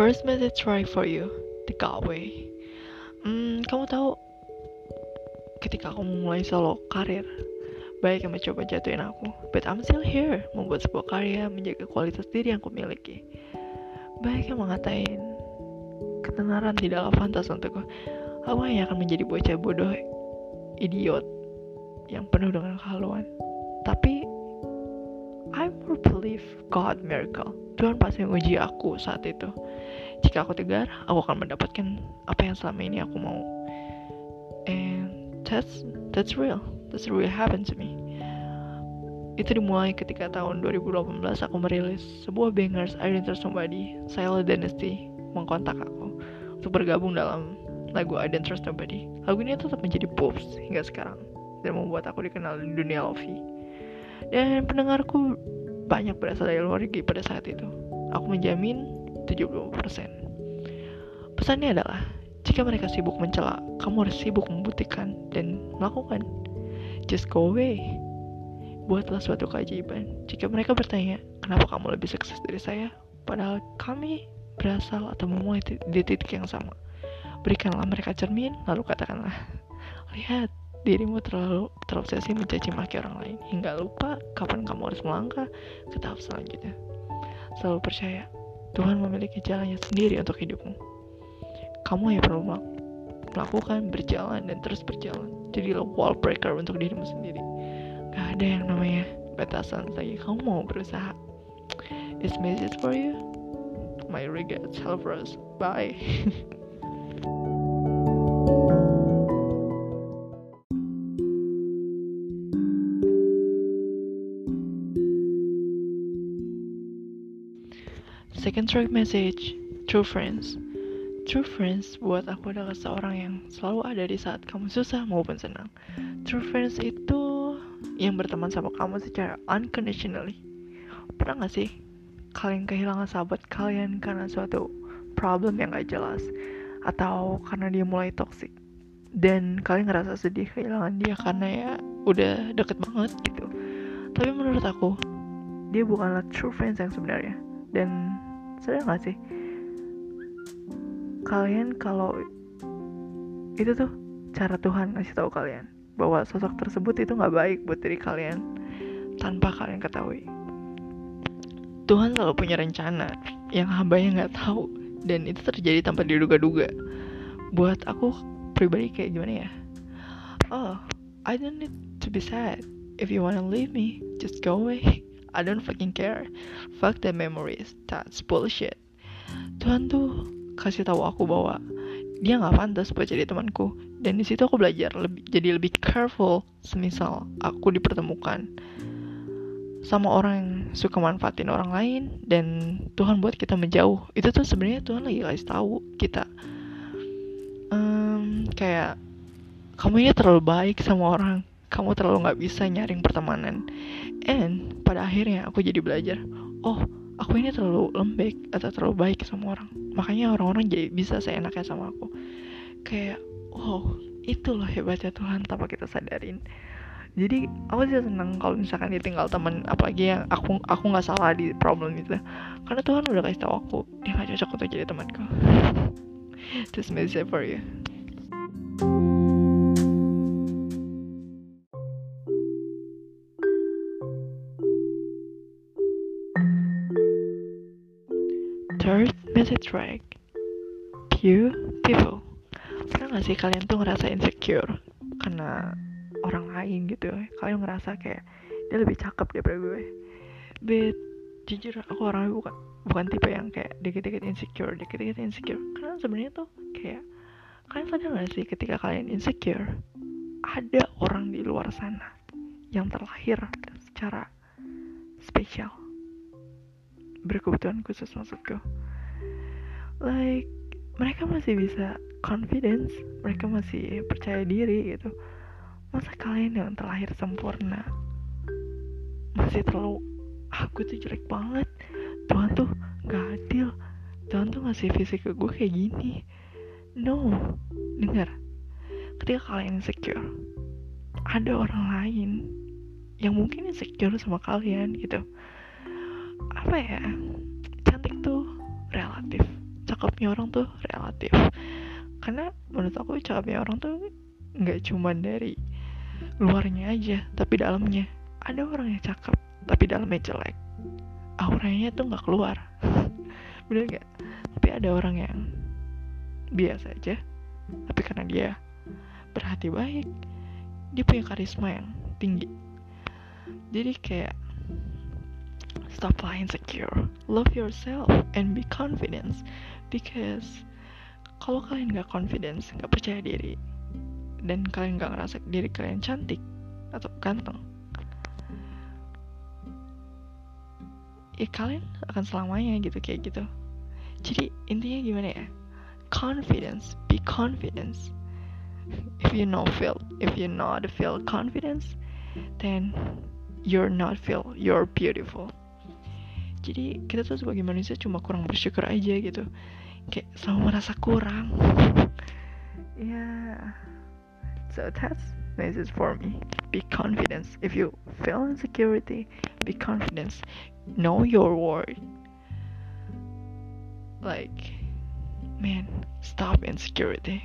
first message right for you, the God way. Hmm, kamu tahu ketika aku memulai solo karir, baik yang mencoba jatuhin aku, but I'm still here, membuat sebuah karya, menjaga kualitas diri yang aku miliki. Baik yang mengatain ketenaran tidaklah pantas untukku. Aku hanya akan menjadi bocah bodoh, idiot, yang penuh dengan kehaluan. Tapi, I more believe God miracle. Tuhan pasti menguji aku saat itu. Jika aku tegar, aku akan mendapatkan apa yang selama ini aku mau. And that's that's real. That's really happened to me. Itu dimulai ketika tahun 2018 aku merilis sebuah bangers I Didn't Trust Nobody, Silent Dynasty mengkontak aku untuk bergabung dalam lagu I Didn't Trust Nobody. Lagu ini tetap menjadi pops hingga sekarang dan membuat aku dikenal di dunia Lofi. Dan pendengarku banyak berasal dari luar negeri pada saat itu. Aku menjamin 70%. Pesannya adalah, jika mereka sibuk mencela, kamu harus sibuk membuktikan dan melakukan. Just go away. Buatlah suatu keajaiban. Jika mereka bertanya, kenapa kamu lebih sukses dari saya? Padahal kami berasal atau memulai di titik yang sama. Berikanlah mereka cermin, lalu katakanlah, lihat, dirimu terlalu terobsesi mencaci maki orang lain hingga lupa kapan kamu harus melangkah ke tahap selanjutnya. Selalu percaya, Tuhan memiliki jalannya sendiri untuk hidupmu. Kamu hanya perlu melakukan, berjalan, dan terus berjalan. Jadilah wall breaker untuk dirimu sendiri. Gak ada yang namanya batasan lagi kamu mau berusaha. It's message for you. My regards, us. Bye. Second track message, true friends. True friends buat aku adalah seorang yang selalu ada di saat kamu susah maupun senang. True friends itu yang berteman sama kamu secara unconditionally. Pernah gak sih kalian kehilangan sahabat kalian karena suatu problem yang gak jelas atau karena dia mulai toxic dan kalian ngerasa sedih kehilangan dia karena ya udah deket banget gitu. Tapi menurut aku dia bukanlah true friends yang sebenarnya dan sadar gak sih kalian kalau itu tuh cara Tuhan ngasih tahu kalian bahwa sosok tersebut itu nggak baik buat diri kalian tanpa kalian ketahui. Tuhan selalu punya rencana yang hambanya nggak tahu dan itu terjadi tanpa diduga-duga. Buat aku pribadi kayak gimana ya? Oh, I don't need to be sad. If you wanna leave me, just go away. I don't fucking care. Fuck the memories. That's bullshit. Tuhan tuh kasih tahu aku bahwa dia nggak pantas buat jadi temanku dan di situ aku belajar lebih jadi lebih careful semisal aku dipertemukan sama orang yang suka manfaatin orang lain dan Tuhan buat kita menjauh itu tuh sebenarnya Tuhan lagi kasih tahu kita um, kayak kamu ini terlalu baik sama orang kamu terlalu nggak bisa nyaring pertemanan. And pada akhirnya aku jadi belajar oh aku ini terlalu lembek atau terlalu baik sama orang. Makanya orang-orang jadi bisa seenaknya sama aku. Kayak wow itu loh hebatnya Tuhan tanpa kita sadarin. Jadi aku sih seneng kalau misalkan ditinggal temen apalagi yang aku aku nggak salah di problem itu. Karena Tuhan udah kasih tahu aku dia gak cocok untuk jadi temanku. This message for you Third message track Beautiful Pernah gak sih kalian tuh ngerasa insecure Karena orang lain gitu? Kalian ngerasa kayak Dia lebih cakep daripada gue? But Jujur aku orangnya bukan Bukan tipe yang kayak Dikit-dikit insecure Dikit-dikit insecure. Karena sebenarnya tuh kayak Kalian sadar gak sih ketika kalian insecure Ada orang di luar sana Yang terlahir secara spesial berkebutuhan khusus maksudku. Like mereka masih bisa confidence mereka masih percaya diri gitu. Masa kalian yang terlahir sempurna masih terlalu aku tuh jelek banget Tuhan tuh gak adil Tuhan tuh ngasih fisik ke gue kayak gini. No dengar. Ketika kalian insecure ada orang lain yang mungkin insecure sama kalian gitu apa ya cantik tuh relatif cakepnya orang tuh relatif. Karena menurut aku cakepnya orang tuh nggak cuma dari luarnya aja tapi dalamnya. Ada orang yang cakep tapi dalamnya jelek. Auranya tuh nggak keluar. Bener nggak? Tapi ada orang yang biasa aja tapi karena dia berhati baik dia punya karisma yang tinggi. Jadi kayak stop being insecure. Love yourself and be confident. Because kalau kalian nggak confidence nggak percaya diri dan kalian nggak ngerasa diri kalian cantik atau ganteng ya kalian akan selamanya gitu kayak gitu. Jadi intinya gimana ya? Confidence be confidence if you not feel if you not feel confidence then you're not feel you're beautiful jadi kita tuh sebagai manusia cuma kurang bersyukur aja gitu. Kayak selalu merasa kurang. Ya. Yeah. so that's message for me. Be confident. If you feel insecurity be confident. Know your worth. Like man stop insecurity.